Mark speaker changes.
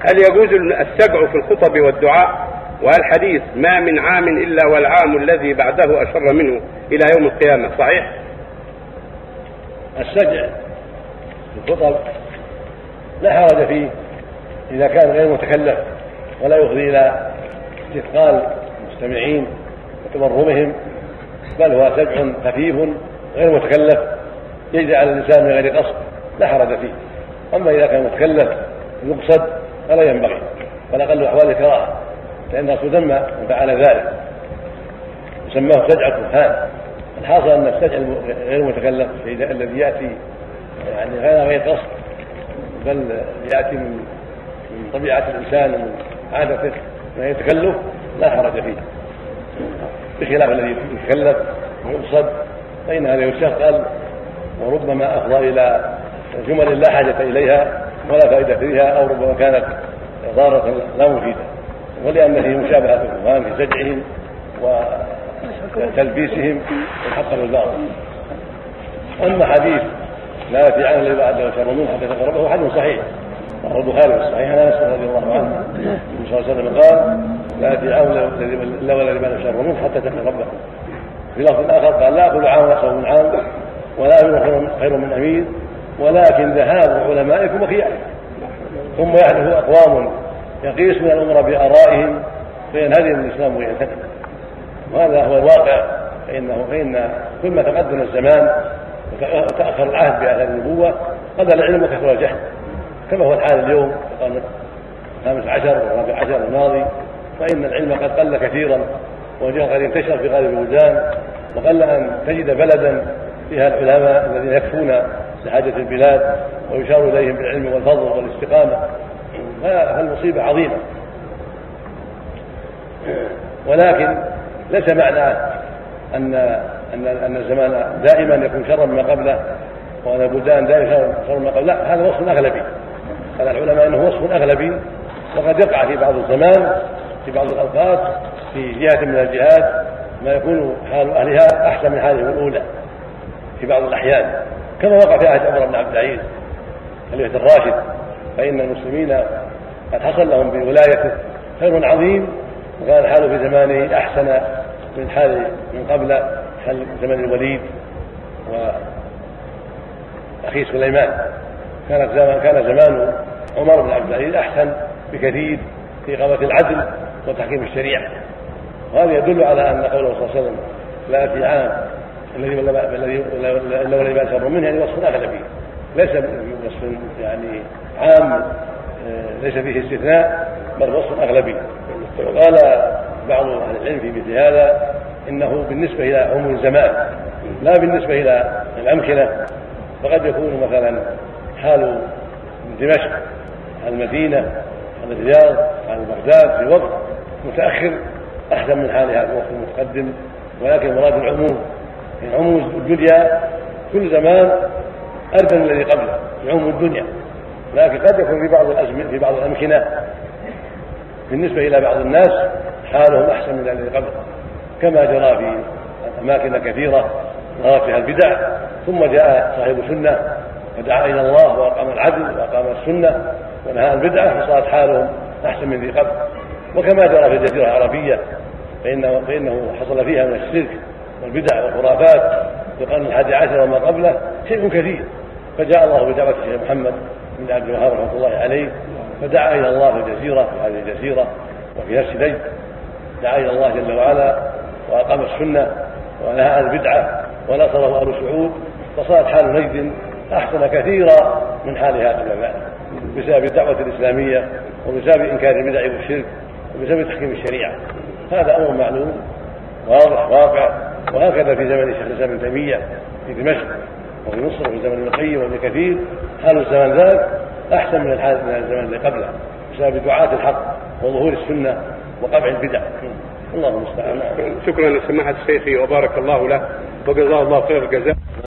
Speaker 1: هل يجوز السجع في الخطب والدعاء وهل حديث ما من عام إلا والعام الذي بعده أشر منه إلى يوم القيامة صحيح؟
Speaker 2: السجع في الخطب لا حرج فيه إذا كان غير متكلف ولا يفضي إلى استثقال المستمعين وتبرمهم بل هو سجع خفيف غير متكلف يجري على من غير قصد لا حرج فيه أما إذا كان متكلف يقصد فلا ينبغي بل أقل أحوال الكراهة لأن الرسول من فعل ذلك. وسماه سجع كفان الحاصل أن السجع غير متكلف الذي يأتي يعني غير غير قصد بل يأتي من من طبيعة الإنسان ومن عادته ما يتكلف لا حرج فيه. بخلاف الذي يتكلف ويقصد فإن هذا يستثقل وربما أفضى إلى جمل لا حاجة إليها ولا فائدة فيها أو ربما كانت ضارة لا مفيدة. ولأن فيه مشابهة الكفار في سجعهم وتلبيسهم وحقا الباطل أما حديث لا يأتي عنه الذي بعده شر منه حتى تقربه حديث صحيح. رواه البخاري في الصحيح عن انس رضي الله عنه. النبي صلى الله عليه وسلم قال لا عام إلا والذي بعد شر منه حتى تقي ربه في لفظ آخر قال لا أقول عام اخر من عام ولا امير خير من أمير. ولكن ذهاب علمائكم وخياركم ثم يحدث أقوام يقيس من الامراء بآرائهم فينهدم الإسلام وينتهي وهذا هو الواقع. فانه فإن كل ما تقدم الزمان وتأخر العهد بآثار النبوة قل العلم وكثر الجهل. كما هو الحال اليوم في القرن الخامس عشر والرابع عشر الماضي فإن العلم قد قل كثيرا والجهل قد انتشر في غالب البلدان وقل أن تجد بلدا فيها العلماء الذين يكفون لحاجة البلاد ويشار إليهم بالعلم والفضل والاستقامة. فالمصيبة عظيمة. ولكن ليس معنى أن أن أن الزمان دائما يكون شرا مما قبله وأن البلدان دائما شرا مما قبله. لا هذا وصف أغلبي. قال العلماء إنه وصف أغلبي. وقد يقع في بعض الزمان في بعض الأوقات في جهة من الجهات ما يكون حال أهلها أحسن من حالهم الأولى في بعض الأحيان. كما وقع في عهد عمر بن عبد العزيز خليفة الراشد فإن المسلمين قد حصل لهم بولايته. خير عظيم وكان الحال في زمانه أحسن من حال من قبل حال زمن الوليد واخيه سليمان. كانت زمان كان زمان عمر بن عبد العزيز أحسن بكثير في اقامه العدل وتحكيم الشريعة. وهذا يدل على أن قوله صلى الله عليه وسلم لا في عام الذي الذي إلا والذي بان شر منه يعني وصف اغلبي ليس وصف يعني عام آه، ليس فيه استثناء بل وصف اغلبي وقال بعض أهل العلم في مثل هذا إنه بالنسبة إلى عموم الزمان لا بالنسبة إلى الأمكنة. فقد يكون مثلا حال دمشق عن المدينة عن الرياض عن بغداد في وقت متأخر أحسن من حالها في وقت متقدم ولكن مراد العموم يعني عموم الدنيا كل زمان أردى من الذي قبله عموم الدنيا. لكن قد يكون في بعض في بعض الأمكنة. بالنسبة إلى بعض الناس حالهم أحسن من الذي قبله كما جرى في أماكن كثيرة ظهرت فيها البدع. ثم جاء صاحب سنة ودعا إلى الله وأقام العدل وأقام السنة ونهى عن البدعه فصارت حالهم أحسن من ذي قبل. وكما جرى في الجزيرة العربية فانه فإنه حصل فيها من الشرك. والبدع والخرافات في القرن الحادي عشر وما قبله شيء كثير. فجاء الله بدعوه الشيخ محمد بن عبد الوهاب رحمة الله عليه فدعا إلى الله في الجزيرة في هذه الجزيرة وفي نفس نجد دعا إلى الله جل وعلا وأقام السنة ونهى عن البدعة ونصره أهل سعود فصارت حال نجد أحسن كثيرا من حالها قبل ذلك. بسبب الدعوة الإسلامية وبسبب إنكار البدع والشرك وبسبب تحكيم الشريعة. هذا أمر معلوم واضح واقع. وهكذا في زمن شيخ الإسلام ابن تيمية في دمشق وفي مصر وفي زمن ابن القيم وابن كثير. حال الزمان ذاك أحسن من الحال من الزمان اللي قبله بسبب دعاة الحق وظهور السنة وقمع البدع. الله المستعان.
Speaker 1: شكرا لسماحة الشيخ وبارك الله له وجزاه الله خير الجزاء.